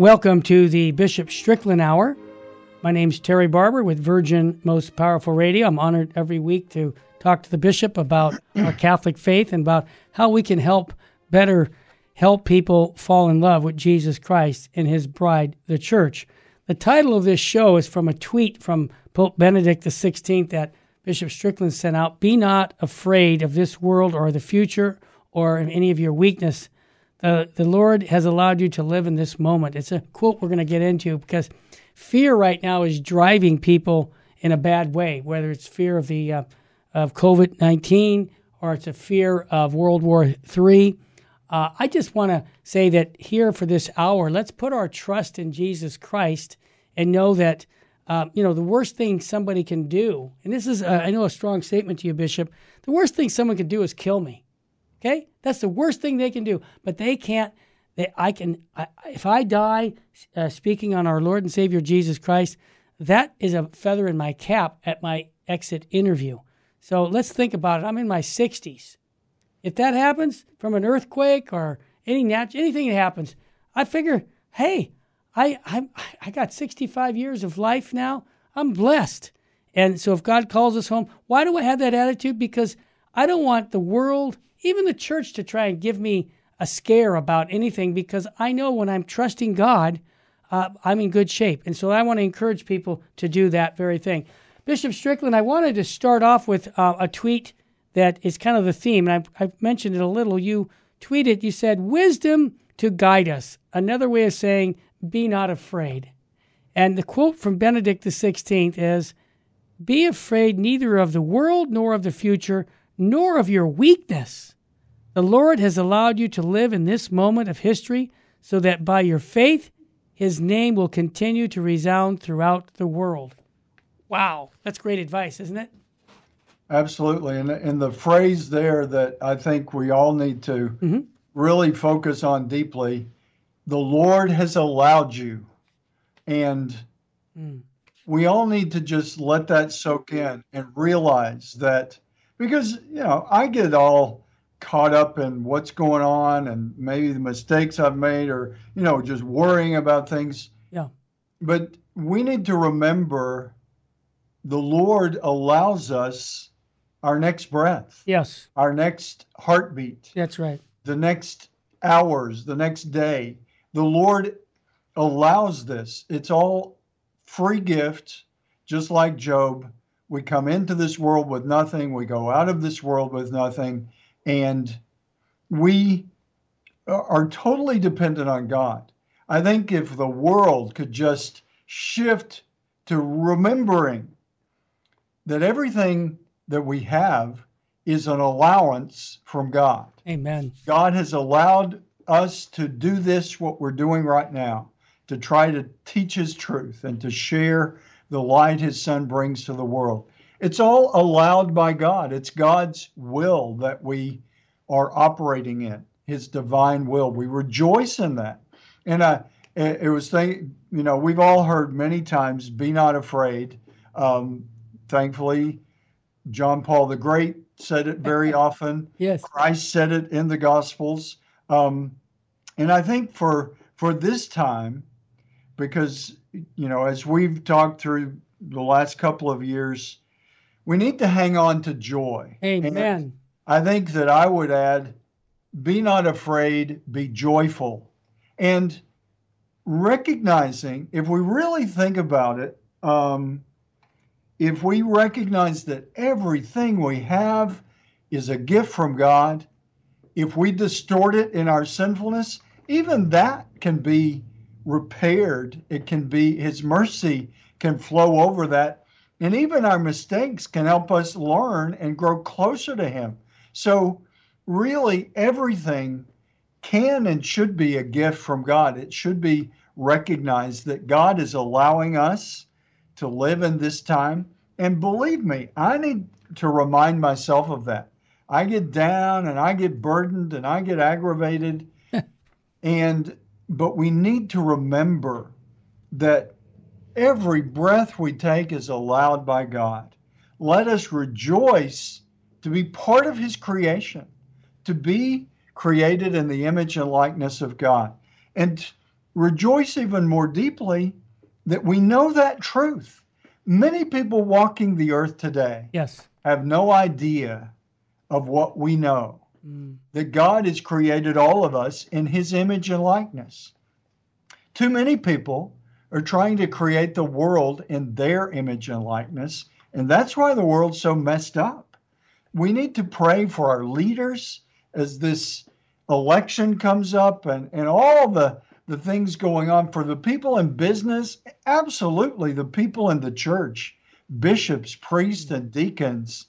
Welcome to the Bishop Strickland Hour. My name's Terry Barber with Virgin Most Powerful Radio. I'm honored every week to talk to the bishop about our Catholic faith and about how we can help better help people fall in love with Jesus Christ and his bride, the church. The title of this show is from a tweet from Pope Benedict XVI that Bishop Strickland sent out Be not afraid of this world or the future or any of your weakness uh, the Lord has allowed you to live in this moment. It's a quote we're going to get into because fear right now is driving people in a bad way, whether it's fear of the uh, of COVID nineteen or it's a fear of World War III. Uh, I just want to say that here for this hour, let's put our trust in Jesus Christ and know that uh, you know the worst thing somebody can do, and this is uh, I know a strong statement to you, Bishop. The worst thing someone can do is kill me. Okay, that's the worst thing they can do. But they can't. They, I can. I, if I die uh, speaking on our Lord and Savior Jesus Christ, that is a feather in my cap at my exit interview. So let's think about it. I'm in my 60s. If that happens from an earthquake or any nat- anything that happens, I figure, hey, I I I got 65 years of life now. I'm blessed. And so if God calls us home, why do I have that attitude? Because I don't want the world even the church to try and give me a scare about anything because I know when I'm trusting God, uh, I'm in good shape. And so I want to encourage people to do that very thing. Bishop Strickland, I wanted to start off with uh, a tweet that is kind of the theme, and I've, I've mentioned it a little. You tweeted, you said, Wisdom to guide us. Another way of saying, be not afraid. And the quote from Benedict XVI is, Be afraid neither of the world nor of the future, nor of your weakness. The Lord has allowed you to live in this moment of history so that by your faith, his name will continue to resound throughout the world. Wow, that's great advice, isn't it? Absolutely. And, and the phrase there that I think we all need to mm-hmm. really focus on deeply the Lord has allowed you. And mm. we all need to just let that soak in and realize that because you know I get all caught up in what's going on and maybe the mistakes I've made or you know just worrying about things. Yeah. But we need to remember the Lord allows us our next breath. Yes. Our next heartbeat. That's right. The next hours, the next day. The Lord allows this. It's all free gift, just like Job we come into this world with nothing, we go out of this world with nothing, and we are totally dependent on God. I think if the world could just shift to remembering that everything that we have is an allowance from God. Amen. God has allowed us to do this, what we're doing right now, to try to teach His truth and to share the light his son brings to the world. It's all allowed by God. It's God's will that we are operating in, his divine will. We rejoice in that. And I, it was, think, you know, we've all heard many times, be not afraid. Um, thankfully, John Paul the Great said it very often. yes. Christ said it in the Gospels. Um, and I think for for this time, because you know, as we've talked through the last couple of years, we need to hang on to joy. Amen. And I think that I would add be not afraid, be joyful. And recognizing, if we really think about it, um, if we recognize that everything we have is a gift from God, if we distort it in our sinfulness, even that can be repaired. It can be, His mercy can flow over that. And even our mistakes can help us learn and grow closer to Him. So, really, everything can and should be a gift from God. It should be recognized that God is allowing us to live in this time. And believe me, I need to remind myself of that. I get down and I get burdened and I get aggravated. and but we need to remember that every breath we take is allowed by God. Let us rejoice to be part of His creation, to be created in the image and likeness of God. And rejoice even more deeply that we know that truth. Many people walking the earth today Yes. have no idea of what we know Mm. that God has created all of us in his image and likeness. Too many people are trying to create the world in their image and likeness, and that's why the world's so messed up. We need to pray for our leaders as this election comes up and, and all the, the things going on for the people in business, absolutely the people in the church, bishops, priests, and deacons,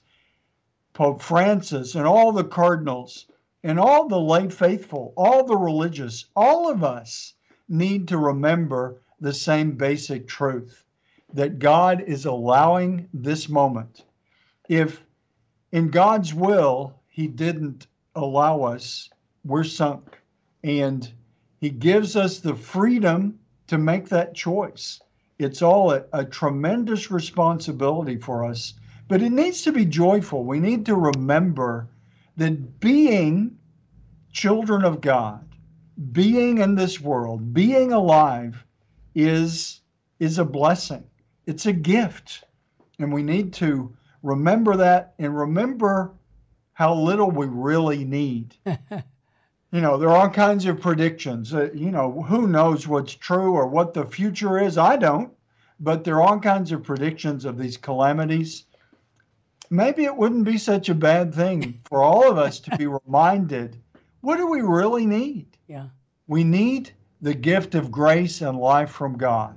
Pope Francis, and all the cardinals, and all the lay faithful, all the religious, all of us need to remember the same basic truth that God is allowing this moment. If in God's will He didn't allow us, we're sunk. And He gives us the freedom to make that choice. It's all a, a tremendous responsibility for us, but it needs to be joyful. We need to remember that being children of God, being in this world, being alive is is a blessing. It's a gift. And we need to remember that and remember how little we really need. you know, there are all kinds of predictions. Uh, you know, who knows what's true or what the future is? I don't. But there are all kinds of predictions of these calamities. Maybe it wouldn't be such a bad thing for all of us to be reminded what do we really need? Yeah. We need the gift of grace and life from God.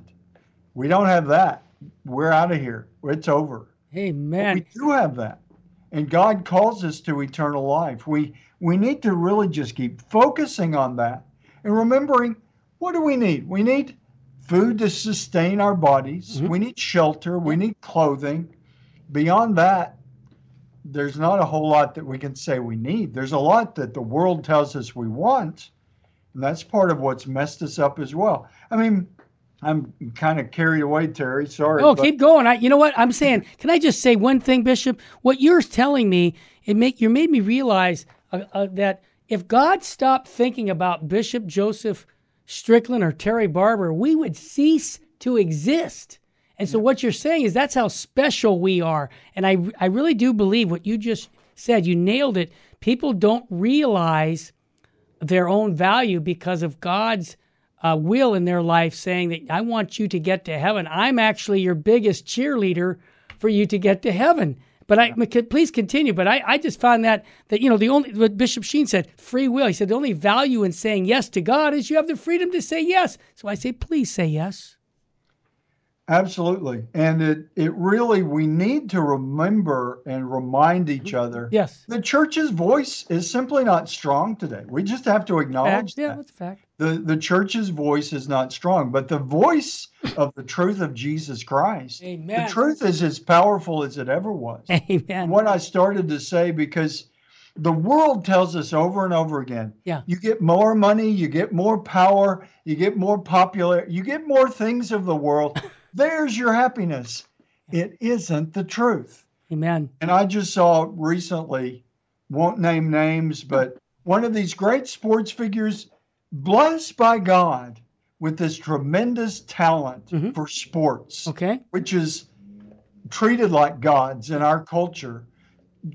We don't have that. We're out of here. It's over. But Amen. we do have that. And God calls us to eternal life. We we need to really just keep focusing on that and remembering what do we need? We need food to sustain our bodies. Mhm. We need shelter. We need clothing. Beyond that, there's not a whole lot that we can say we need. There's a lot that the world tells us we want. And that's part of what's messed us up as well. I mean, I'm kind of carried away, Terry. Sorry. Oh, keep going. I, you know what I'm saying? Can I just say one thing, Bishop? What you're telling me, it make you made me realize uh, uh, that if God stopped thinking about Bishop Joseph Strickland or Terry Barber, we would cease to exist. And so what you're saying is that's how special we are. And I I really do believe what you just said. You nailed it. People don't realize their own value because of God's uh, will in their life, saying that I want you to get to heaven. I'm actually your biggest cheerleader for you to get to heaven. But I please continue. But I, I just found that that you know the only what Bishop Sheen said free will. He said the only value in saying yes to God is you have the freedom to say yes. So I say please say yes. Absolutely. And it, it really, we need to remember and remind each mm-hmm. other Yes. the church's voice is simply not strong today. We just have to Fact. acknowledge Yeah, that. that's a fact. The, the church's voice is not strong, but the voice of the truth of Jesus Christ, Amen. the truth is as powerful as it ever was. Amen. What I started to say, because the world tells us over and over again Yeah. you get more money, you get more power, you get more popular, you get more things of the world. There's your happiness. It isn't the truth. Amen. And I just saw recently, won't name names, but one of these great sports figures, blessed by God with this tremendous talent Mhm. for sports, Okay. which is treated like gods in our culture.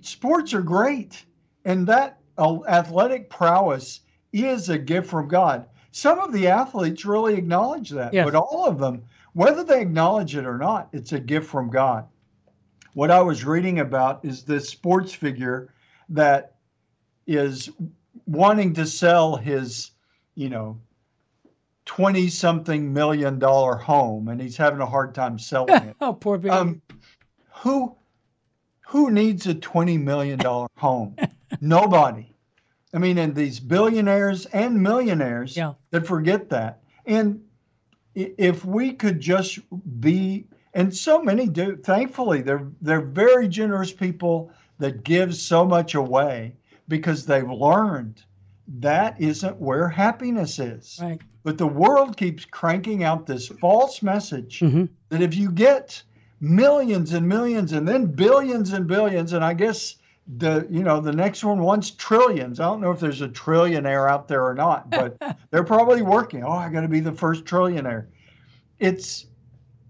Sports are great, and that athletic prowess is a gift from God. Some of the athletes really acknowledge that, Yes. but all of them, whether they acknowledge it or not, it's a gift from God. What I was reading about is this sports figure that is wanting to sell his, you know, 20 something million dollar home and he's having a hard time selling it. Oh, poor baby. Um, who who needs a 20 million dollar home? Nobody. I mean, and these billionaires and millionaires Yeah. that forget that. And if we could just be, and so many do. Thankfully, they're they're very generous people that give so much away because they've learned that isn't where happiness is. right. But the world keeps cranking out this false message hmm that if you get millions and millions and then billions and billions, and I guess the you know the next one wants trillions. I don't know if there's a trillionaire out there or not, but they're probably working. Oh, I got to be the first trillionaire. It's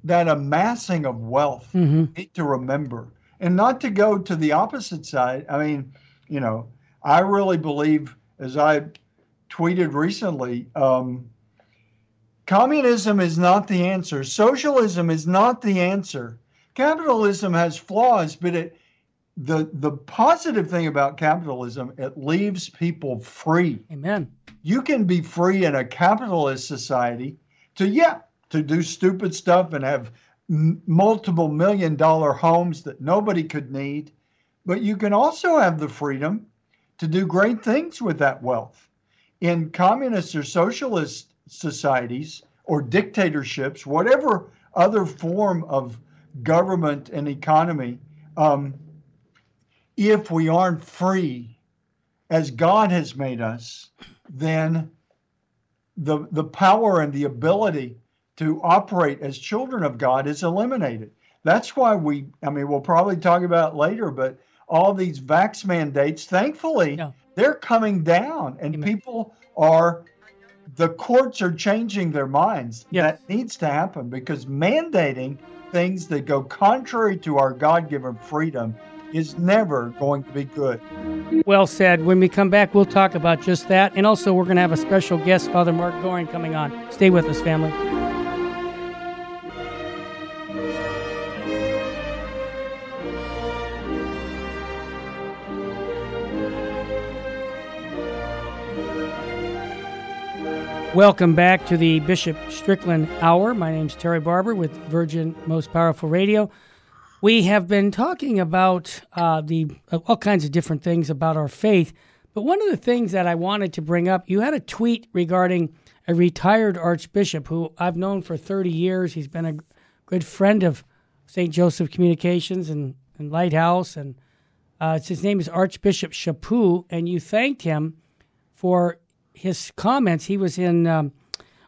that amassing of wealth. Mm-hmm. Need to remember, and not to go to the opposite side. I mean, you know, I really believe, as I tweeted recently, um, communism is not the answer. Socialism is not the answer. Capitalism has flaws, but it the the positive thing about capitalism it leaves people free. Amen. You can be free in a capitalist society to yeah to do stupid stuff and have m- multiple million dollar homes that nobody could need but you can also have the freedom to do great things with that wealth. In communist or socialist societies or dictatorships whatever other form of government and economy um, if we aren't free as God has made us, then the, the power and the ability to operate as children of God is eliminated. That's why we, I mean, we'll probably talk about later, but all these vax mandates, thankfully, yeah. they're coming down and Amen. people are, the courts are changing their minds. Yes. That needs to happen because mandating things that go contrary to our God given freedom is never going to be good. Well said. When we come back, we'll talk about just that. And also, we're going to have a special guest, Father Mark Goring, coming on. Stay with us, family. Welcome back to the Bishop Strickland Hour. My name is Terry Barber with Virgin Most Powerful Radio. We have been talking about uh, the all kinds of different things about our faith, but one of the things that I wanted to bring up, you had a tweet regarding a retired archbishop who I've known for 30 years. He's been a good friend of St. Joseph Communications and, and Lighthouse, and uh, his name is Archbishop Chaput, and you thanked him for his comments. He was in um,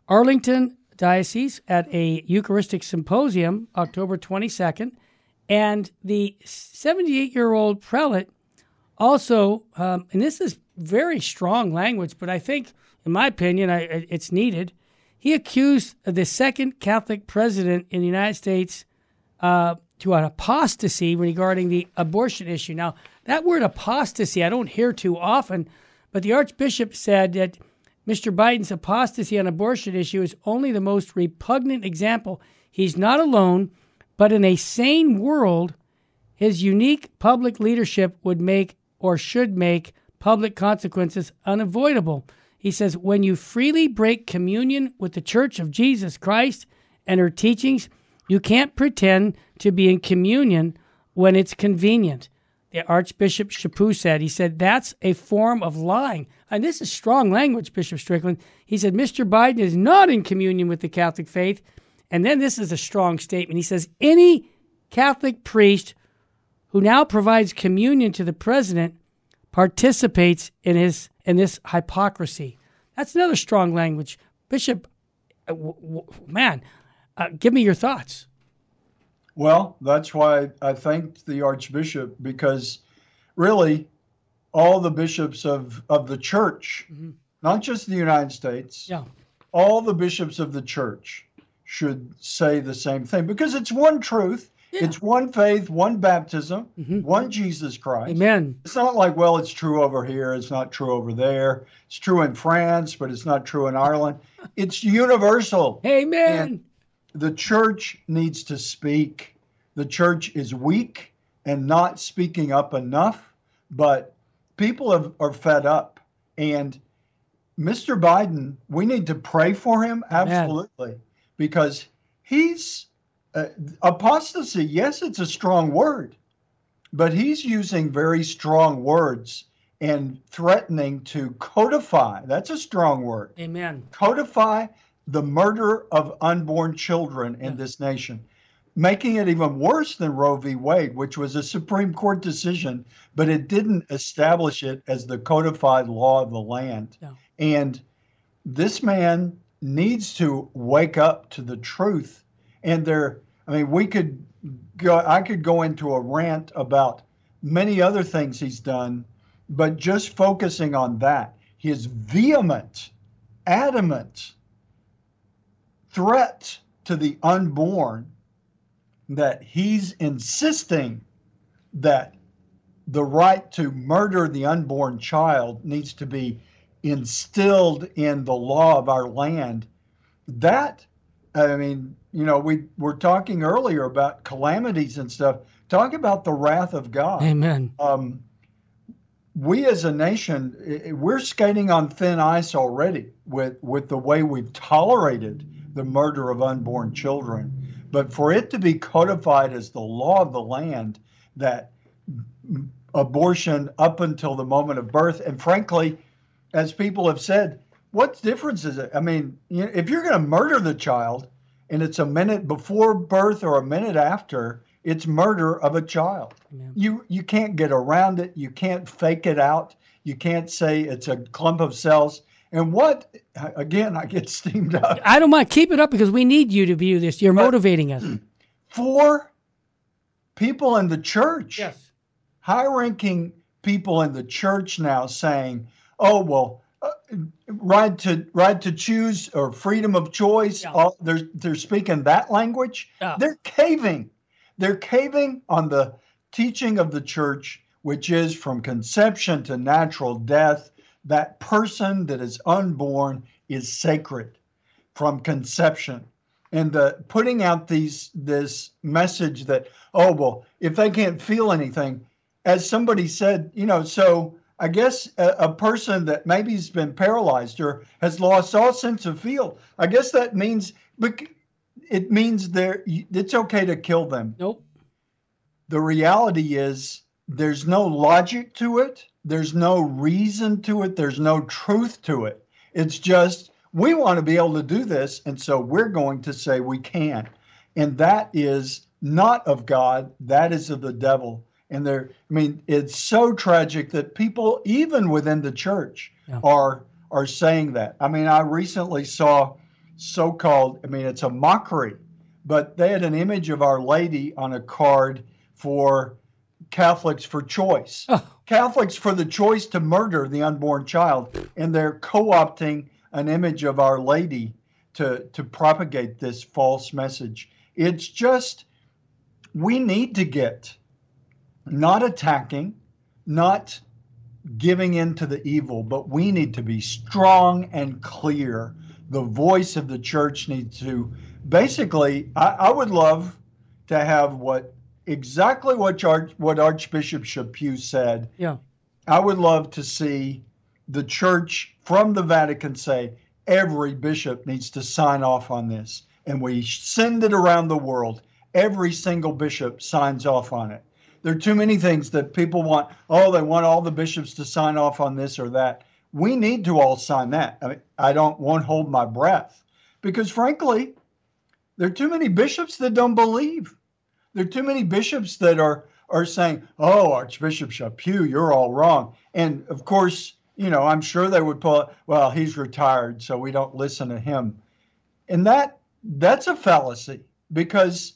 Arlington Diocese at a Eucharistic symposium October 22nd and the 78 year old prelate also, um, and this is very strong language, but I think, in my opinion, I, it's needed. He accused the second Catholic president in the United States uh, to an apostasy regarding the abortion issue. Now, that word apostasy I don't hear too often, but the Archbishop said that Mr. Biden's apostasy on abortion issue is only the most repugnant example. He's not alone. But in a sane world, his unique public leadership would make or should make public consequences unavoidable. He says, when you freely break communion with the Church of Jesus Christ and her teachings, you can't pretend to be in communion when it's convenient. The Archbishop Chaput said, he said, that's a form of lying. And this is strong language, Bishop Strickland. He said, Mr. Biden is not in communion with the Catholic faith. And then this is a strong statement. He says any Catholic priest who now provides communion to the president participates in his in this hypocrisy. That's another strong language. Bishop, uh, w- w- man, uh, give me your thoughts. Well, that's why I thanked the Archbishop because really all the bishops of, of the church, mm-hmm. not just the United States, yeah. all the bishops of the church should say the same thing because it's one truth. Yeah. It's one faith, one baptism, mm-hmm. one Jesus Christ. Amen. It's not like, well, it's true over here, it's not true over there. It's true in France, but it's not true in Ireland. it's universal. Amen. And the church needs to speak. The church is weak and not speaking up enough, but people have, are fed up. And Mr. Biden, we need to pray for him. Absolutely. Amen because he's uh, apostasy. Yes, it's a strong word, but he's using very strong words and threatening to codify. That's a strong word. Amen. Codify the murder of unborn children in yeah. this nation, making it even worse than Roe v. Wade, which was a Supreme Court decision, but it didn't establish it as the codified law of the land. Yeah. And this man needs to wake up to the truth. And there, I mean, we could go, I could go into a rant about many other things he's done, but just focusing on that, his vehement, adamant threat to the unborn that he's insisting that the right to murder the unborn child needs to be instilled in the law of our land. That, I mean, you know, we were talking earlier about calamities and stuff. Talk about the wrath of God. Amen. Um, we as a nation, we're skating on thin ice already with, with the way we've tolerated the murder of unborn children. But for it to be codified as the law of the land that abortion up until the moment of birth, and frankly, as people have said, what difference is it? I mean, you know, if you're going to murder the child and it's a minute before birth or a minute after, it's murder of a child. Yeah. You you can't get around it. You can't fake it out. You can't say it's a clump of cells. And what again? I get steamed up. I don't mind. Keep it up because we need you to view this. You're but motivating us. For people in the church, yes, high-ranking people in the church now saying, "Oh well, uh, right to right to choose or freedom of choice." Yeah. All, they're they're speaking that language. Yeah. They're caving. They're caving on the teaching of the church, which is from conception to natural death. That person that is unborn is sacred from conception and the putting out these this message that oh well if they can't feel anything as somebody said, you know, so I guess a, a, person that maybe has been paralyzed or has lost all sense of feel, I guess that means it means there it's okay to kill them. Nope. The reality is there's no logic to it. There's no reason to it. There's no truth to it. It's just we want to be able to do this, and so we're going to say we can't. And that is not of God, that is of the devil and they're i mean it's so tragic that people even within the church yeah. are are saying that i mean i recently saw so-called i mean it's a mockery but they had an image of our lady on a card for catholics for choice oh. catholics for the choice to murder the unborn child and they're co-opting an image of our lady to to propagate this false message it's just we need to get not attacking, not giving in to the evil, but we need to be strong and clear. The voice of the church needs to basically, I, I would love to have what exactly what Arch, what Archbishop Chaput said. Yeah. I would love to see the church from the Vatican say every bishop needs to sign off on this. And we send it around the world. Every single bishop signs off on it there are too many things that people want. Oh, they want all the bishops to sign off on this or that. We need to all sign that. I, mean, I don't won't hold my breath because, frankly, there are too many bishops that don't believe. There are too many bishops that are are saying, "Oh, Archbishop Chaput, you're all wrong." And of course, you know, I'm sure they would pull, "Well, he's retired, so we don't listen to him," and that that's a fallacy because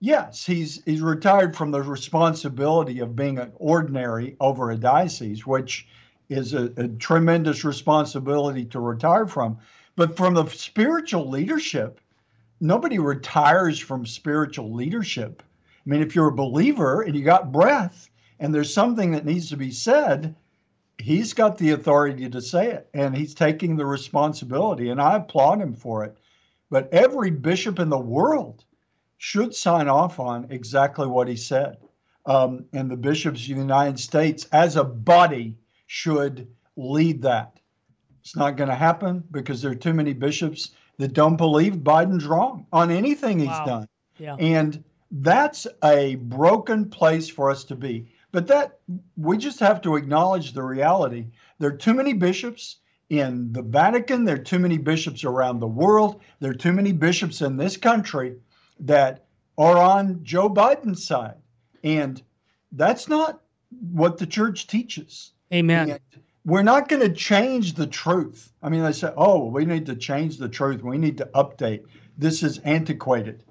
Yes, he's he's retired from the responsibility of being an ordinary over a diocese, which is a, a tremendous responsibility to retire from. But from the spiritual leadership, nobody retires from spiritual leadership. I mean, if you're a believer and you got breath and there's something that needs to be said, he's got the authority to say it and he's taking the responsibility. And I applaud him for it. But every bishop in the world should sign off on exactly what he said. Um, and the bishops of the United States, as a body, should lead that. It's not going to happen because there are too many bishops that don't believe Biden's wrong on anything he's wow. done. Yeah. And that's a broken place for us to be. But that we just have to acknowledge the reality. There are too many bishops in the Vatican, there are too many bishops around the world, there are too many bishops in this country that are on Joe Biden's side. And that's not what the church teaches. Amen. And we're not going to change the truth. I mean, they say, oh, we need to change the truth. We need to update. This is antiquated.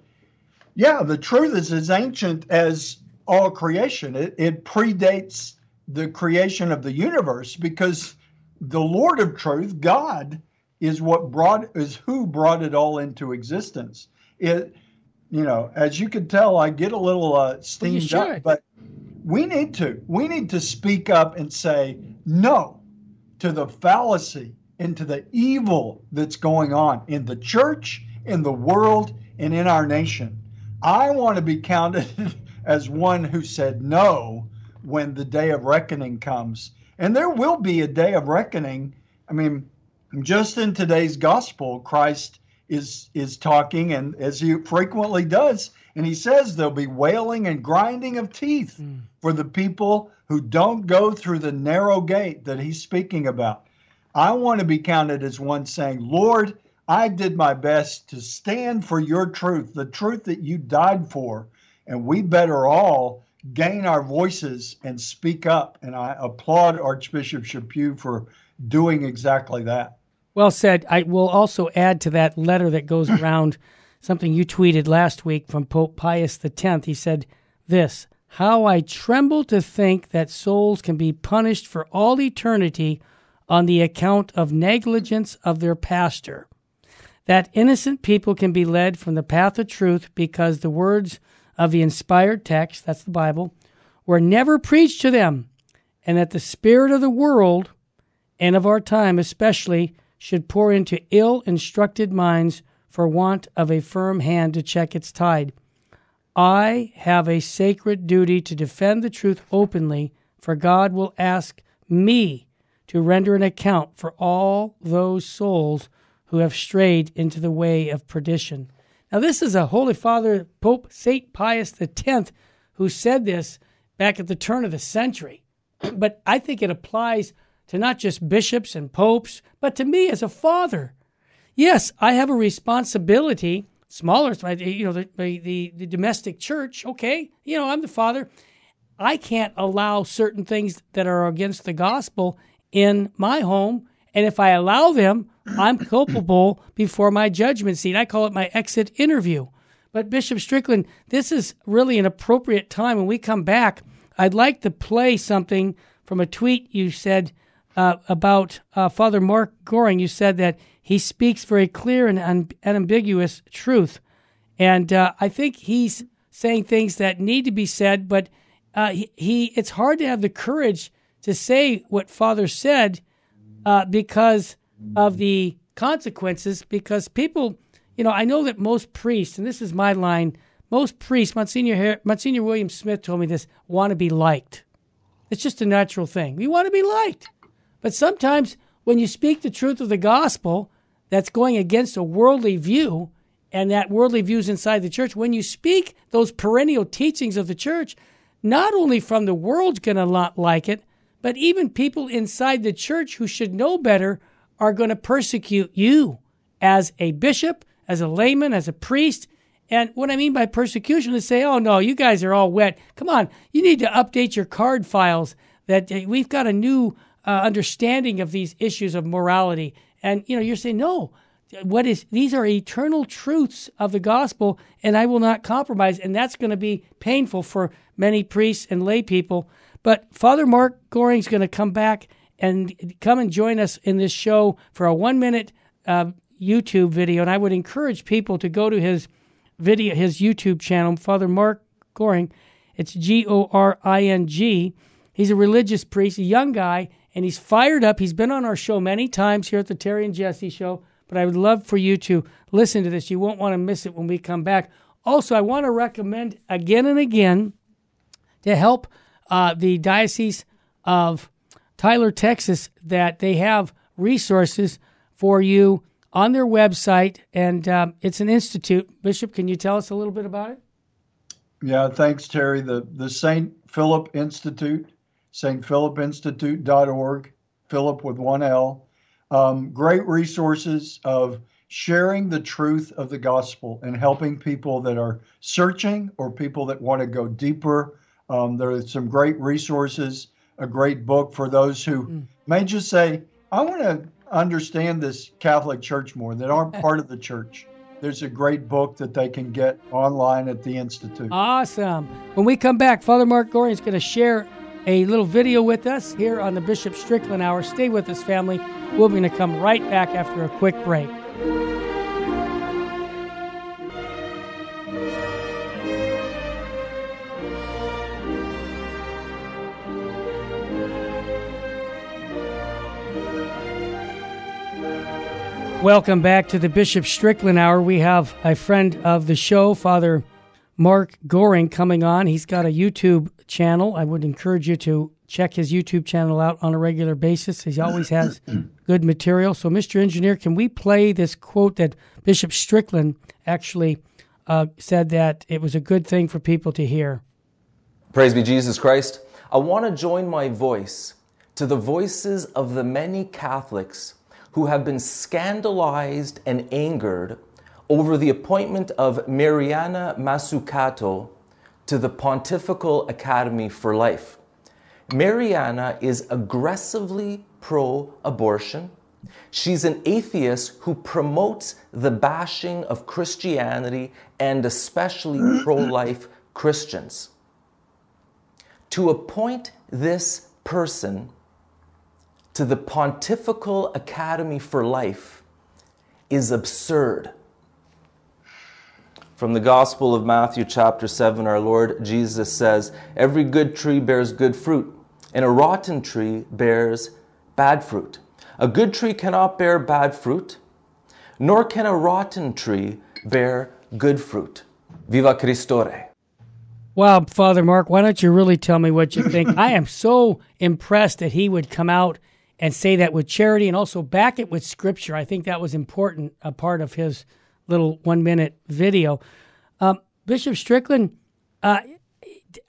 Yeah, the truth is as ancient as all creation. It, it predates the creation of the universe because the Lord of truth, God, is what brought is who brought it all into existence. It, you know, as you can tell, I get a little uh, steamed well, up, but we need to we need to speak up and say no to the fallacy and to the evil that's going on in the church, in the world, and in our nation. I want to be counted as one who said no when the day of reckoning comes. And there will be a day of reckoning. I mean, just in today's gospel, Christ is is talking and as he frequently does, and he says there'll be wailing and grinding of teeth mm. for the people who don't go through the narrow gate that he's speaking about. I want to be counted as one saying, Lord, I did my best to stand for your truth, the truth that you died for. And we better all gain our voices and speak up. And I applaud Archbishop Chaput for doing exactly that. Well said. I will also add to that letter that goes around something you tweeted last week from Pope Pius X. He said this How I tremble to think that souls can be punished for all eternity on the account of negligence of their pastor. That innocent people can be led from the path of truth because the words of the inspired text, that's the Bible, were never preached to them, and that the spirit of the world, and of our time especially, should pour into ill instructed minds for want of a firm hand to check its tide. I have a sacred duty to defend the truth openly, for God will ask me to render an account for all those souls who have strayed into the way of perdition. Now, this is a Holy Father, Pope St. Pius X, who said this back at the turn of the century. but I think it applies to not just bishops and popes, but to me as a father. Yes, I have a responsibility, smaller, you know, the, the, the domestic church. Okay, you know, I'm the father. I can't allow certain things that are against the gospel in my home. And if I allow them, I'm culpable before my judgment seat. I call it my exit interview. But Bishop Strickland, this is really an appropriate time. When we come back, I'd like to play something from a tweet you said uh, about uh, Father Mark Goring. You said that he speaks very clear and un- unambiguous truth. And uh, I think he's saying things that need to be said, but uh, he, he, it's hard to have the courage to say what Father said uh, because of the consequences. Because people, you know, I know that most priests, and this is my line, most priests, Monsignor, Monsignor William Smith told me this, want to be liked. It's just a natural thing. We want to be liked. But sometimes when you speak the truth of the gospel that's going against a worldly view, and that worldly view is inside the church, when you speak those perennial teachings of the church, not only from the world's going to not like it, but even people inside the church who should know better are going to persecute you as a bishop, as a layman, as a priest. And what I mean by persecution is say, oh no, you guys are all wet. Come on, you need to update your card files that we've got a new uh, understanding of these issues of morality. And, you know, you're saying, no, what is, these are eternal truths of the gospel and I will not compromise. And that's going to be painful for many priests and lay people. But Father Mark Goring is going to come back and come and join us in this show for a one minute uh, YouTube video. And I would encourage people to go to his video, his YouTube channel, Father Mark Goring. It's G O R I N G. He's a religious priest, a young guy, and he's fired up. He's been on our show many times here at the Terry and Jesse show, but I would love for you to listen to this. You won't want to miss it when we come back. Also, I want to recommend again and again to help uh, the Diocese of Tyler, Texas, that they have resources for you on their website, and um, it's an institute. Bishop, can you tell us a little bit about it? Yeah, thanks, Terry. The the Saint Philip Institute, stphilipinstitute.org, Philip with one L. Um, great resources of sharing the truth of the gospel and helping people that are searching or people that want to go deeper um, there are some great resources, a great book for those who mm. may just say, I want to understand this Catholic Church more, that aren't part of the church. there's a great book that they can get online at the Institute. Awesome. When we come back, Father Mark Goring is going to share a little video with us here on the Bishop Strickland Hour. Stay with us, family. We're going to come right back after a quick break. Welcome back to the Bishop Strickland Hour. We have a friend of the show, Father Mark Goring, coming on. He's got a YouTube channel. I would encourage you to check his YouTube channel out on a regular basis. He always has good material. So, Mr. Engineer, can we play this quote that Bishop Strickland actually uh, said that it was a good thing for people to hear? Praise be Jesus Christ. I want to join my voice to the voices of the many Catholics who have been scandalized and angered over the appointment of Mariana Mazzucato to the Pontifical Academy for Life. Mariana is aggressively pro abortion. She's an atheist who promotes the bashing of Christianity and especially pro life Christians. To appoint this person to the Pontifical Academy for Life is absurd. From the Gospel of Matthew, chapter 7, our Lord Jesus says, Every good tree bears good fruit, and a rotten tree bears bad fruit. A good tree cannot bear bad fruit, nor can a rotten tree bear good fruit. Viva Cristo Rey. Wow, Father Mark, why don't you really tell me what you think? I am so impressed that he would come out and say that with charity and also back it with scripture. I think that was important, a part of his little one minute video. Um, Bishop Strickland, uh,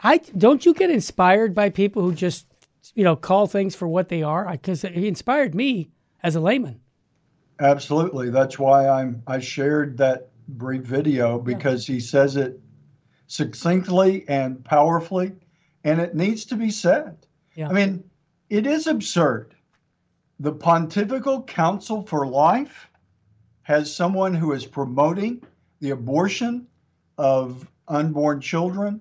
I don't you get inspired by people who just you know call things for what they are? Because he inspired me as a layman. Absolutely, that's why I'm I shared that brief video because yeah. he says it succinctly and powerfully, and it needs to be said. Yeah. I mean, it is absurd the Pontifical Council for Life has someone who is promoting the abortion of unborn children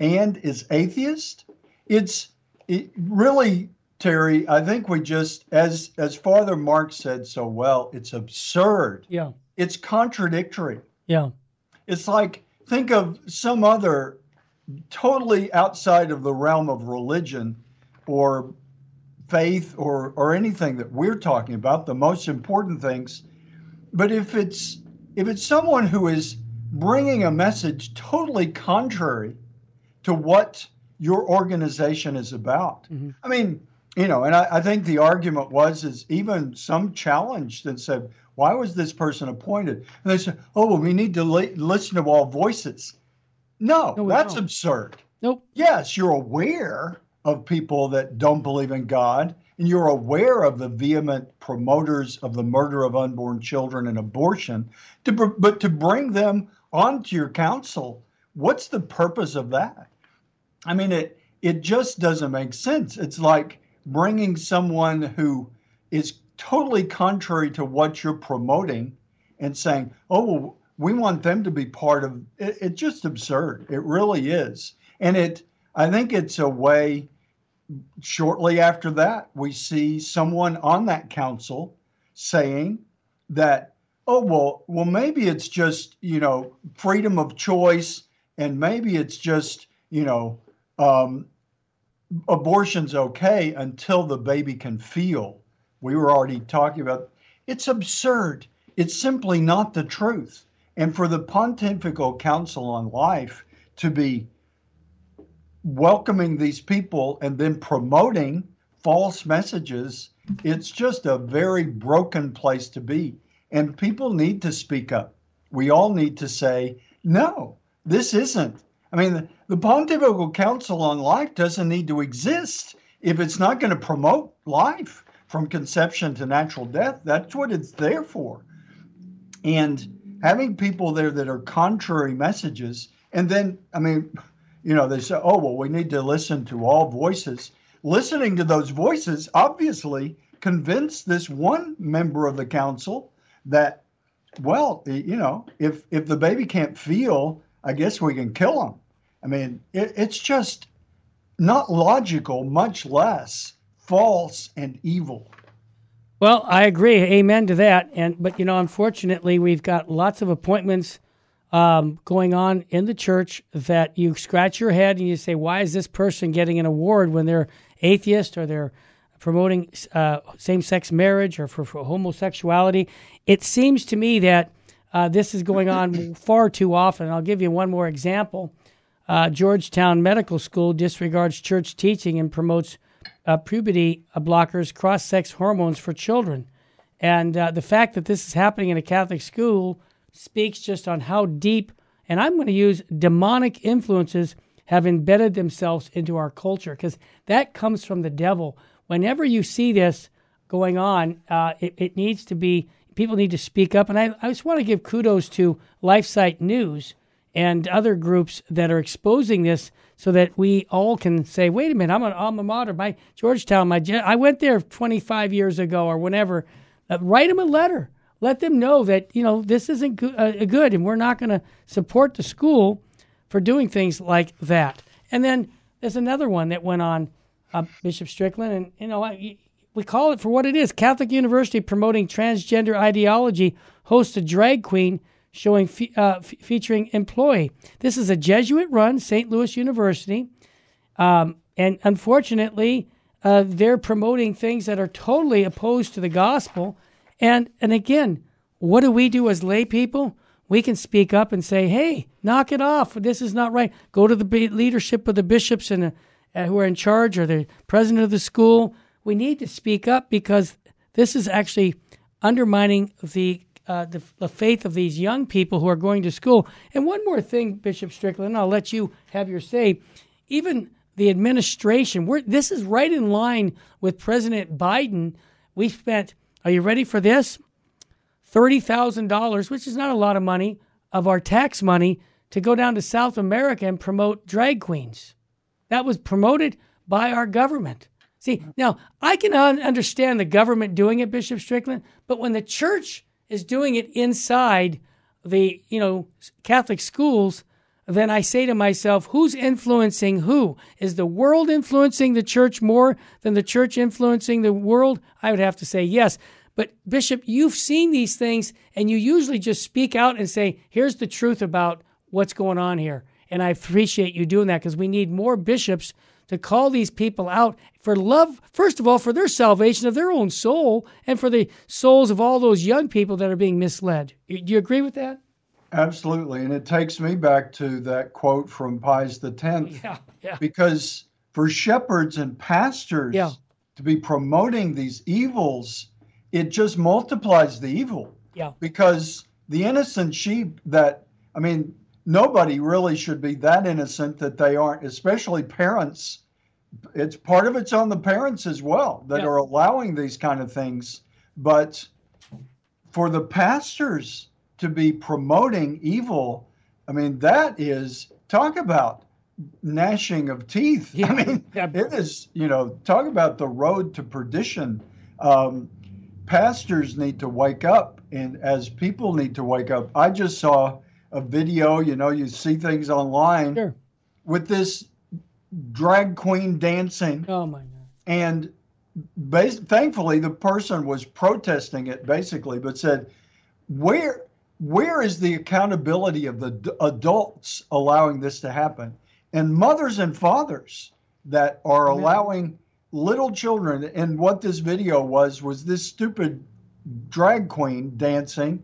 and is atheist. It's it really, Terry, I think we just as as Father Mark said so well, it's absurd. Yeah. It's contradictory. Yeah. It's like think of some other totally outside of the realm of religion or faith or or anything that we're talking about the most important things but if it's if it's someone who is bringing a message totally contrary to what your organization is about mm-hmm. i mean you know and I, I, think the argument was is even some challenged and said why was this person appointed and they said oh well we need to li- listen to all voices no, no that's don't. absurd nope yes you're aware of people that don't believe in God, and you're aware of the vehement promoters of the murder of unborn children and abortion, to, but to bring them onto your council, what's the purpose of that? I mean, it it just doesn't make sense. It's like bringing someone who is totally contrary to what you're promoting and saying, "Oh, well, we want them to be part of." It, it's just absurd. It really is, and it. I think it's a way shortly after that, we see someone on that council saying that, oh, well, well, maybe it's just, you know, freedom of choice, and maybe it's just, you know, um, abortion's okay until the baby can feel. We were already talking about it's absurd. It's simply not the truth. And for the Pontifical Council on Life to be welcoming these people and then promoting false messages, it's just a very broken place to be. And people need to speak up. We all need to say, no, this isn't. I mean, the, the Pontifical Council on Life doesn't need to exist if it's not going to promote life from conception to natural death. That's what it's there for. And having people there that are contrary messages, and then, I mean, you know, they say, oh, well, we need to listen to all voices. Listening to those voices obviously convinced this one member of the council that well, you know, if if the baby can't feel, I guess we can kill him. I mean, it, it's just not logical, much less false and evil. Well, I agree. Amen to that. And but you know, unfortunately, we've got lots of appointments um, going on in the church that you scratch your head and you say, "Why is this person getting an award when they're atheist or they're promoting uh, same-sex marriage or for, for, homosexuality?" It seems to me that uh, this is going on far too often. I'll give you one more example. Uh, Georgetown Medical School disregards church teaching and promotes uh, puberty blockers, cross sex hormones for children. And uh, the fact that this is happening in a Catholic school speaks just on how deep, and I'm going to use demonic influences have embedded themselves into our culture because that comes from the devil. Whenever you see this going on, uh, it, it, needs to be, people need to speak up. And I, I just want to give kudos to LifeSite News and other groups that are exposing this so that we all can say, wait a minute, I'm an alma mater. My Georgetown, my I went there 25 years ago or whenever. Uh, write them a letter. Let them know that you know this isn't uh, good, and we're not going to support the school for doing things like that. And then there's another one that went on, uh, Bishop Strickland, and you know I, we call it for what it is. Catholic University promoting transgender ideology hosts a drag queen showing fe- uh, f- featuring employee. This is a Jesuit-run St. Louis University, um, and unfortunately, uh, they're promoting things that are totally opposed to the gospel. And and again, what do we do as lay people? We can speak up and say, "Hey, knock it off! This is not right." Go to the leadership of the bishops and uh, who are in charge, or the president of the school. We need to speak up because this is actually undermining the uh, the, the, faith of these young people who are going to school. And one more thing, Bishop Strickland, I'll let you have your say. Even the administration, this is right in line with President Biden. We spent, are you ready for this? $30,000, which is not a lot of money, of our tax money to go down to South America and promote drag queens. That was promoted by our government. See, now I can understand the government doing it, Bishop Strickland, but when the church is doing it inside the you know Catholic schools, then I say to myself, who's influencing who? Is the world influencing the church more than the church influencing the world? I would have to say yes. But Bishop, you've seen these things and you usually just speak out and say, here's the truth about what's going on here. And I appreciate you doing that because we need more bishops to call these people out for love, first of all, for their salvation of their own soul and for the souls of all those young people that are being misled. Do you agree with that? Absolutely. And it takes me back to that quote from Pius X. Yeah, yeah. Because for shepherds and pastors yeah. to be promoting these evils, it just multiplies the evil. Yeah. Because the innocent sheep that, I mean, nobody really should be that innocent that they aren't, especially parents. It's part of it's on the parents as well that yeah. are allowing these kind of things. But for the pastors to be promoting evil, I mean, that is talk about gnashing of teeth. Yeah. I mean, yeah. it is, you know, talk about the road to perdition. Um, pastors need to wake up, and as people need to wake up. I just saw a video, you know, you see things online sure. with this drag queen dancing. Oh my God. And bas- thankfully, the person was protesting it basically, but said, where where is the accountability of the d- adults allowing this to happen? And mothers and fathers that are allowing little children. And what this video was was this stupid drag queen dancing,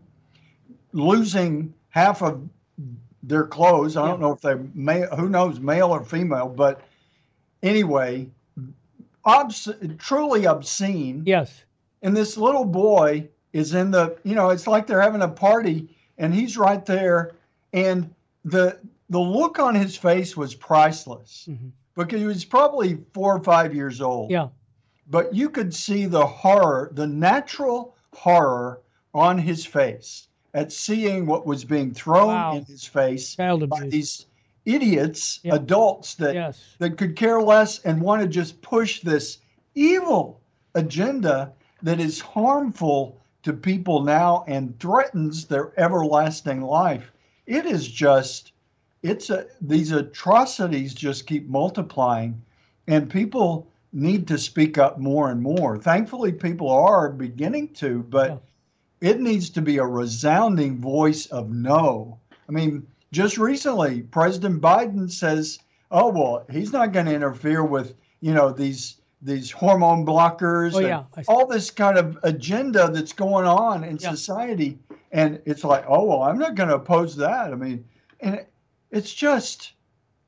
losing half of their clothes. I don't know if they male, who knows, male or female, but anyway, obs- truly obscene. Yes. And this little boy is in the, you know, it's like they're having a party, and he's right there, and the the look on his face was priceless mm-hmm. because he was probably four or five years old. Yeah. But you could see the horror, the natural horror on his face at seeing what was being thrown wow. in his face Child by abuse. these idiots, adults that Yes. that could care less and want to just push this evil agenda that is harmful to people now and threatens their everlasting life. It is just, it's a, these atrocities just keep multiplying, and people need to speak up more and more. Thankfully, people are beginning to, but yeah. it needs to be a resounding voice of no. I mean, just recently, President Biden says, "Oh well, he's not going to interfere with you know these these hormone blockers, oh, yeah. all this kind of agenda that's going on in yeah. society." And it's like, "Oh well, I'm not going to oppose that." I mean, and it, it's just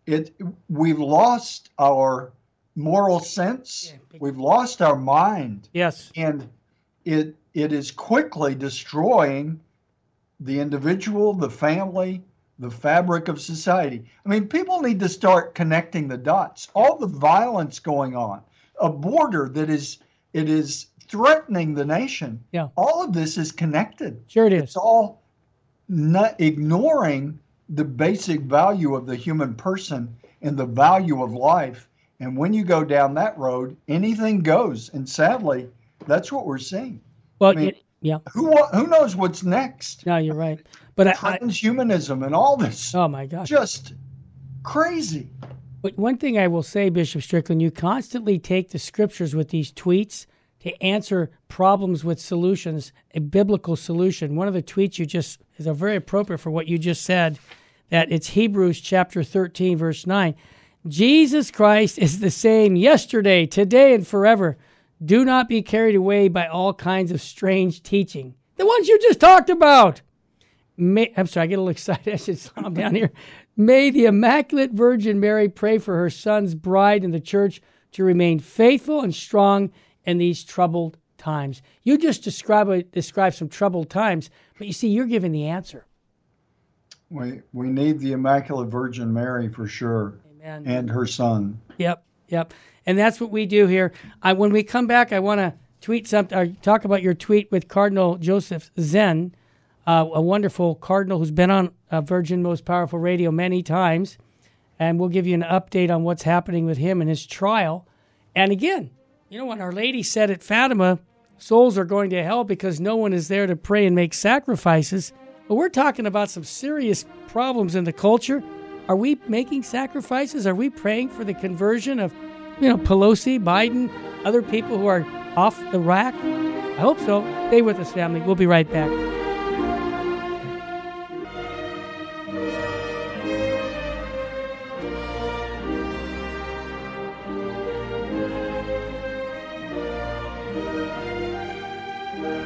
it. We've lost our moral sense. Yeah. We've lost our mind. Yes, and it it is quickly destroying the individual, the family, the fabric of society. I mean, people need to start connecting the dots. All the violence going on, a border that is it is threatening the nation. Yeah. All of this is connected. Sure it is. It's all not ignoring the basic value of the human person and the value of life. And when you go down that road, anything goes. And sadly, that's what we're seeing. Well, I mean, it, yeah. Who who knows what's next? No, you're right. But transhumanism I, and all this. Oh my gosh. Just crazy. But one thing I will say, Bishop Strickland, you constantly take the scriptures with these tweets to answer problems with solutions, a biblical solution. One of the tweets you just is very appropriate for what you just said. That it's Hebrews chapter 13, verse 9. Jesus Christ is the same yesterday, today, and forever. Do not be carried away by all kinds of strange teaching. The ones you just talked about. May, I'm sorry, I get a little excited. I should calm down here. May the Immaculate Virgin Mary pray for her son's bride in the church to remain faithful and strong in these troubled times. You just describe describe some troubled times, but you see, you're giving the answer. We we need the Immaculate Virgin Mary for sure, Amen. and her son. Yep, yep and that's what we do here. I, when we come back, I want to tweet something or talk about your tweet with Cardinal Joseph Zen, uh, a wonderful cardinal who's been on uh, Virgin Most Powerful Radio many times, and we'll give you an update on what's happening with him and his trial. And again, you know, when Our Lady said at Fatima, souls are going to hell because no one is there to pray and make sacrifices. But we're talking about some serious problems in the culture. Are we making sacrifices? Are we praying for the conversion of you know, Pelosi, Biden, other people who are off the rack? I hope so. Stay with us, family. We'll be right back.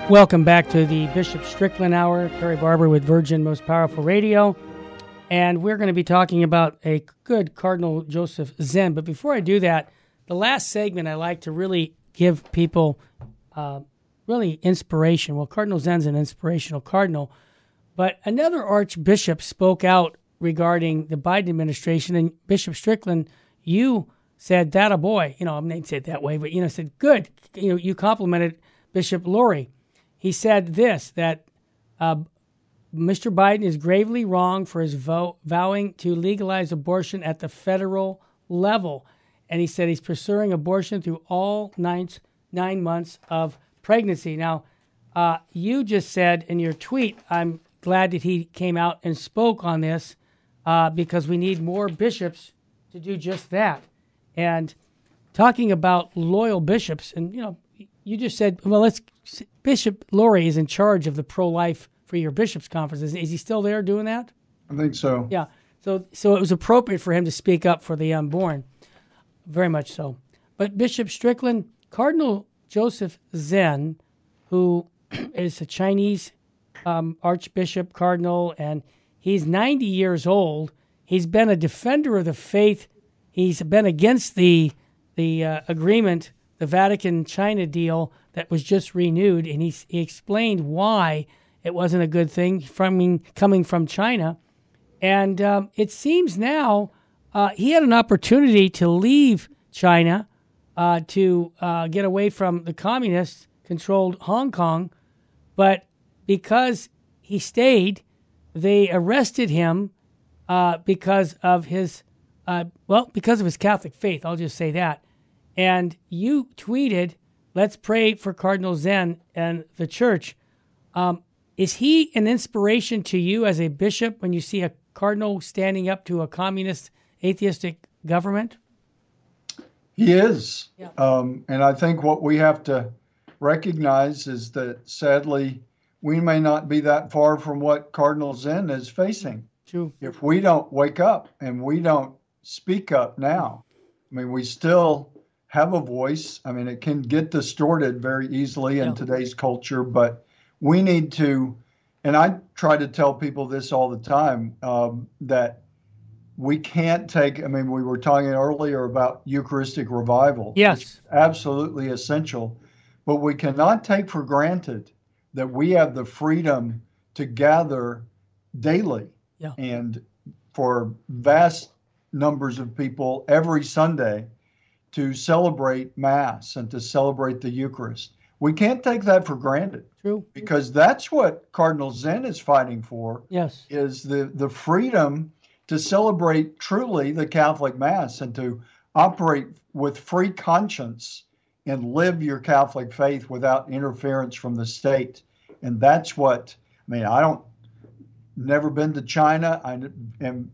Welcome back to the Bishop Strickland Hour. Terry Barber with Virgin Most Powerful Radio. And we're going to be talking about a good Cardinal Joseph Zen. But before I do that, the last segment I like to really give people uh, really inspiration. Well, Cardinal Zen's an inspirational cardinal, but another archbishop spoke out regarding the Biden administration, and Bishop Strickland, you said that a boy, you know, I'm not say it that way, but you know, said good. You know, you complimented Bishop Lori. He said this that uh, Mr. Biden is gravely wrong for his vow, vowing to legalize abortion at the federal level and he said he's pursuing abortion through all nine, nine months of pregnancy. Now, uh, you just said in your tweet, I'm glad that he came out and spoke on this uh, because we need more bishops to do just that. And talking about loyal bishops, and you know, you just said, well, let's. Bishop Lori is in charge of the pro-life for your bishops' conferences. Is, is he still there doing that? I think so. Yeah. So, so it was appropriate for him to speak up for the unborn very much so. But Bishop Strickland, Cardinal Joseph Zen, who is a Chinese um, Archbishop Cardinal, and he's 90 years old. He's been a defender of the faith. He's been against the the uh, agreement, the Vatican China deal that was just renewed, and he, he explained why it wasn't a good thing from coming from China. And um, it seems now uh, he had an opportunity to leave China uh, to uh, get away from the communist controlled Hong Kong, but because he stayed, they arrested him uh, because of his uh, well, because of his Catholic faith. I'll just say that. And you tweeted, "Let's pray for Cardinal Zen and the Church." Um, is he an inspiration to you as a bishop when you see a cardinal standing up to a communist, atheistic government? He is. Yeah. Um, and I think what we have to recognize is that sadly, we may not be that far from what Cardinal Zen is facing. True. If we don't wake up and we don't speak up now, I mean, we still have a voice. I mean, it can get distorted very easily in Yeah. today's culture, but we need to, and I try to tell people this all the time um, that we can't take, I mean, we were talking earlier about Eucharistic revival. Yes. Absolutely essential, but we cannot take for granted that we have the freedom to gather daily Yeah. and for vast numbers of people every Sunday to celebrate Mass and to celebrate the Eucharist. We can't take that for granted True. because that's what Cardinal Zen is fighting for Yes. is the, the freedom to celebrate truly the Catholic Mass and to operate with free conscience and live your Catholic faith without interference from the state. And that's what, I mean, I don't, never been to China. I am,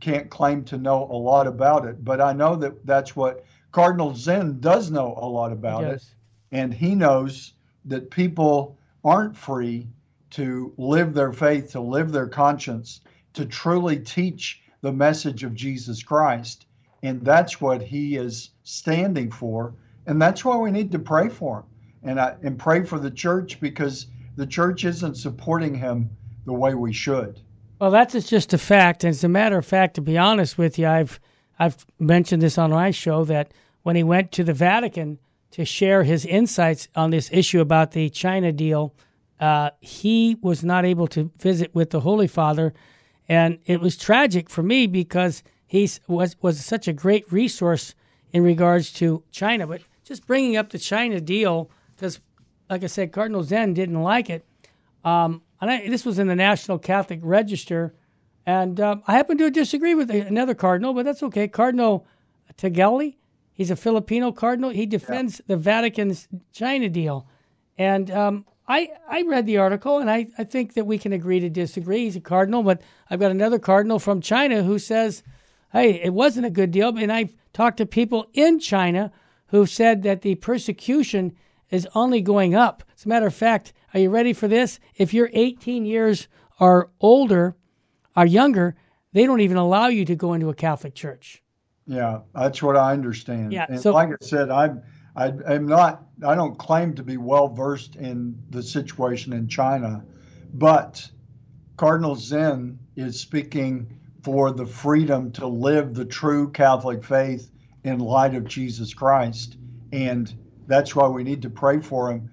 can't claim to know a lot about it, but I know that that's what Cardinal Zen does know a lot about it and he knows that people aren't free to live their faith, to live their conscience, to truly teach the message of Jesus Christ. And that's what he is standing for. And that's why we need to pray for him and, I, and pray for the church because the church isn't supporting him the way we should. Well, that's just a fact. And as a matter of fact, to be honest with you, I've I've mentioned this on my show that when he went to the Vatican to share his insights on this issue about the China deal, uh, he was not able to visit with the Holy Father, and it was tragic for me because he was was such a great resource in regards to China. But just bringing up the China deal, because like I said, Cardinal Zen didn't like it. Um, and I, this was in the National Catholic Register, and um, I happen to disagree with another cardinal, but that's okay. Cardinal Tagle, he's a Filipino cardinal. He defends the Vatican's China deal, and um, I I read the article, and I, I think that we can agree to disagree. He's a cardinal, but I've got another cardinal from China who says, "Hey, it wasn't a good deal." And I've talked to people in China who said that the persecution is only going up. As a matter of fact, are you ready for this? If you're 18 years or older or younger, they don't even allow you to go into a Catholic church. Yeah, that's what I understand. Yeah, and so- like I said, I'm I, I'm not I don't claim to be well versed in the situation in China, but Cardinal Zen is speaking for the freedom to live the true Catholic faith in light of Jesus Christ, and that's why we need to pray for him.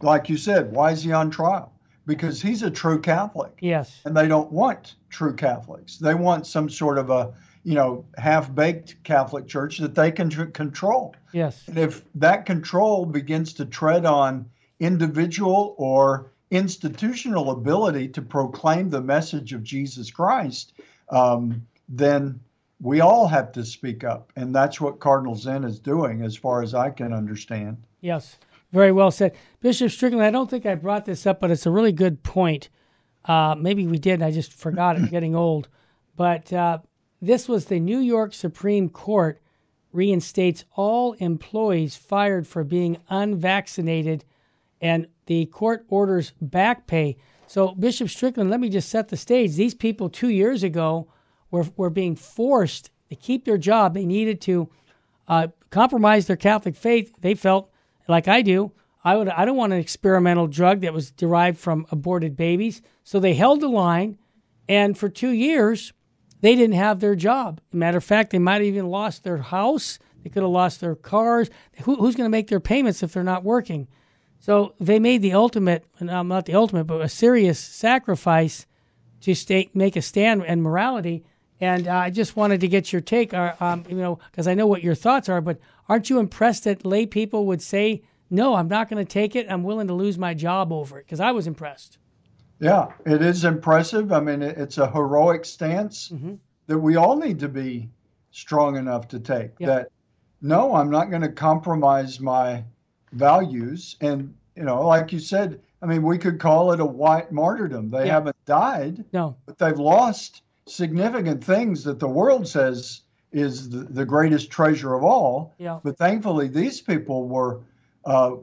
Like you said, why is he on trial? Because he's a true Catholic Yes. and they don't want true Catholics. They want some sort of a, you know, half-baked Catholic church that they can tr- control. Yes. And if that control begins to tread on individual or institutional ability to proclaim the message of Jesus Christ, um, then we all have to speak up, and that's what Cardinal Zen is doing, as far as I can understand. Yes. Very well said. Bishop Strickland, I don't think I brought this up, but it's a really good point. Uh, maybe we did, I just forgot it, getting old. But uh, this was the New York Supreme Court reinstates all employees fired for being unvaccinated, and the court orders back pay. So, Bishop Strickland, let me just set the stage. These people two years ago were, were being forced to keep their job. They needed to uh, compromise their Catholic faith. They felt, like I do, I would I don't want an experimental drug that was derived from aborted babies. So they held the line, and for two years, they didn't have their job. Matter of fact, they might have even lost their house. They could have lost their cars. Who, who's going to make their payments if they're not working? So they made the ultimate, um, not the ultimate, but a serious sacrifice to stay, make a stand in morality. And uh, I just wanted to get your take, uh, um, you know, because I know what your thoughts are. But aren't you impressed that lay people would say, "No, I'm not going to take it. I'm willing to lose my job over it"? Because I was impressed. Yeah, it is impressive. I mean, it's a heroic stance Mhm. that we all need to be strong enough to take. Yeah. That no, I'm not going to compromise my values. And you know, like you said, I mean, we could call it a white martyrdom. They Yeah. haven't died, No. but they've lost significant things that the world says is the, the greatest treasure of all. Yeah. But thankfully, these people were uh,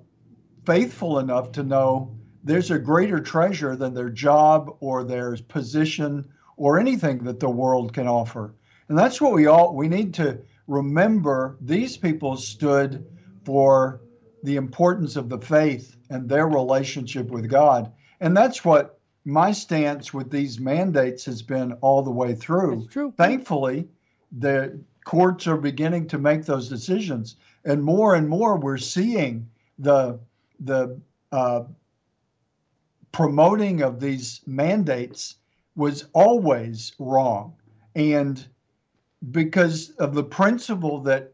faithful enough to know there's a greater treasure than their job or their position or anything that the world can offer. And that's what we all we need to remember. These people stood for the importance of the faith and their relationship with God. And that's what my stance with these mandates has been all the way through. That's true. Thankfully, the courts are beginning to make those decisions, and more and more we're seeing the the uh, promoting of these mandates was always wrong, and because of the principle that,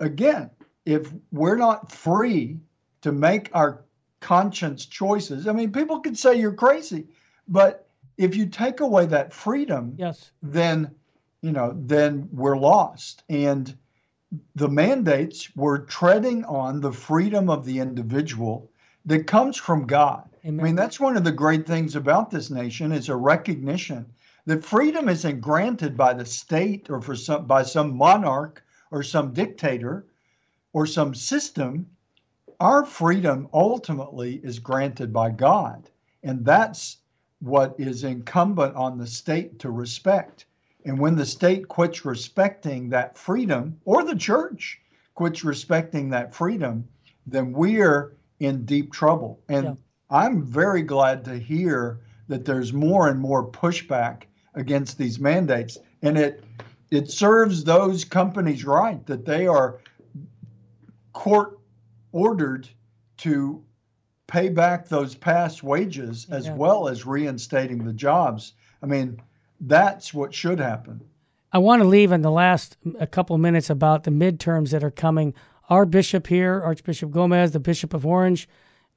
again, if we're not free to make our conscience choices, I mean, people could say you're crazy, but if you take away that freedom, Yes. then you know then we're lost and the mandates were treading on the freedom of the individual that comes from god. Amen. i mean that's one of the great things about this nation is a recognition that freedom isn't granted by the state or for some by some monarch or some dictator or some system. Our freedom ultimately is granted by god and that's what is incumbent on the state to respect. And when the state quits respecting that freedom, or the church quits respecting that freedom, then we're in deep trouble. And Yeah. I'm very glad to hear that there's more and more pushback against these mandates. And it it serves those companies right that they are court ordered to pay back those past wages as Yeah. well as reinstating the jobs. I mean, that's what should happen. I want to leave in the last a couple minutes about the midterms that are coming. Our bishop here, Archbishop Gomez, the Bishop of Orange,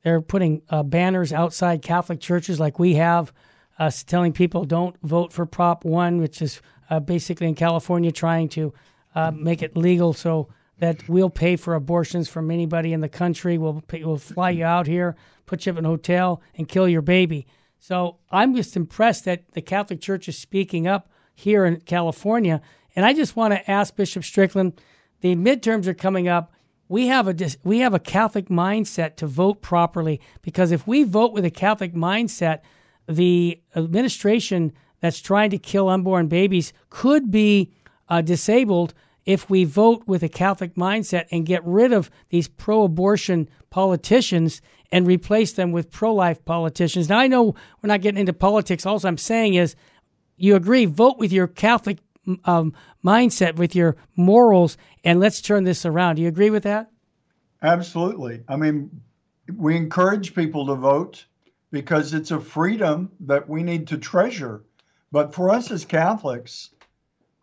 they're putting uh, banners outside Catholic churches like we have, uh, telling people don't vote for Prop 1, which is uh, basically in California trying to uh, make it legal so that we'll pay for abortions from anybody in the country. We'll, pay, we'll fly you out here, put you up in a hotel, and kill your baby. So I'm just impressed that the Catholic Church is speaking up here in California. And I just want to ask Bishop Strickland, the midterms are coming up. We have a we have a Catholic mindset to vote properly because if we vote with a Catholic mindset, the administration that's trying to kill unborn babies could be uh, disabled if we vote with a Catholic mindset and get rid of these pro abortion politicians and replace them with pro life politicians. Now, I know we're not getting into politics. All I'm saying is you agree, vote with your Catholic um, mindset, with your morals, and let's turn this around. Do you agree with that? Absolutely. I mean, we encourage people to vote because it's a freedom that we need to treasure. But for us as Catholics,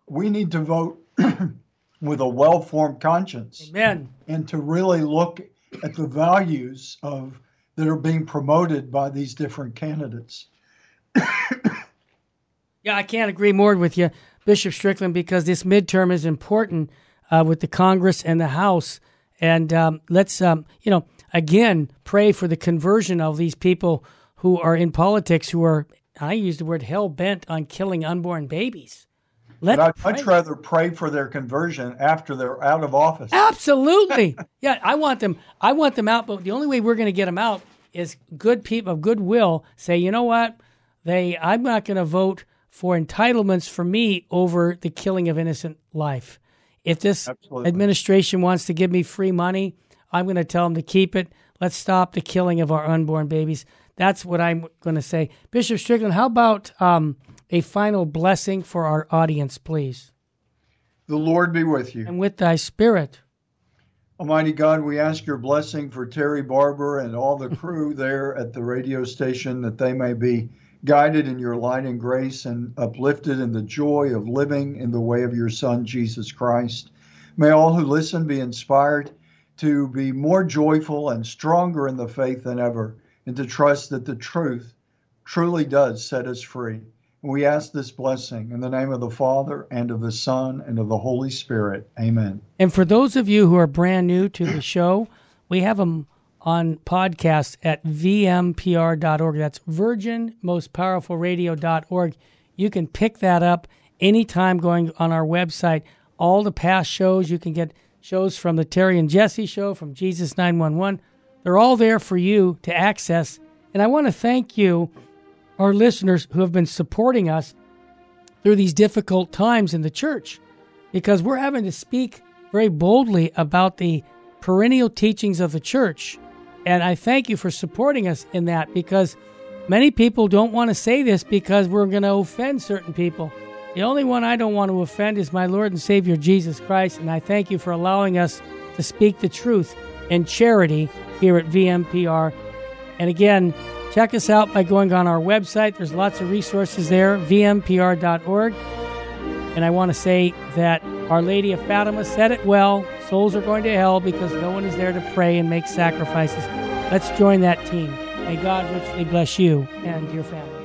we need to vote with a well formed conscience Amen. and to really look at the values of that are being promoted by these different candidates. Yeah, I can't agree more with you, Bishop Strickland, because this midterm is important uh, with the Congress and the House. And um, let's, um, you know, again, pray for the conversion of these people who are in politics who are, I use the word hell bent on killing unborn babies. Let's But I'd pray. much rather pray for their conversion after they're out of office. Absolutely. yeah, I want them. I want them out. But the only way we're going to get them out is good people of goodwill say, you know what? They, I'm not going to vote for entitlements for me over the killing of innocent life. If this Absolutely. administration wants to give me free money, I'm going to tell them to keep it. Let's stop the killing of our unborn babies. That's what I'm going to say. Bishop Strickland, how about um, a final blessing for our audience, please? The Lord be with you. And with thy spirit. Almighty God, we ask your blessing for Terry Barber and all the crew there at the radio station that they may be guided in your light and grace and uplifted in the joy of living in the way of your Son, Jesus Christ. May all who listen be inspired to be more joyful and stronger in the faith than ever and to trust that the truth truly does set us free. We ask this blessing in the name of the Father and of the Son and of the Holy Spirit. Amen. And for those of you who are brand new to the show, we have them on podcast at vmpr.org. That's virginmostpowerfulradio.org. You can pick that up anytime going on our website. All the past shows, you can get shows from the Terry and Jesse show, from Jesus 911. They're all there for you to access. And I want to thank you, our listeners who have been supporting us through these difficult times in the church, because we're having to speak very boldly about the perennial teachings of the church. And I thank you for supporting us in that because many people don't want to say this because we're going to offend certain people. The only one I don't want to offend is my Lord and Savior Jesus Christ, and I thank you for allowing us to speak the truth in charity here at VMPR. And again, check us out by going on our website. There's lots of resources there, vmpr.org. And I want to say that Our Lady of Fatima said it well souls are going to hell because no one is there to pray and make sacrifices. Let's join that team. May God richly bless you and your family.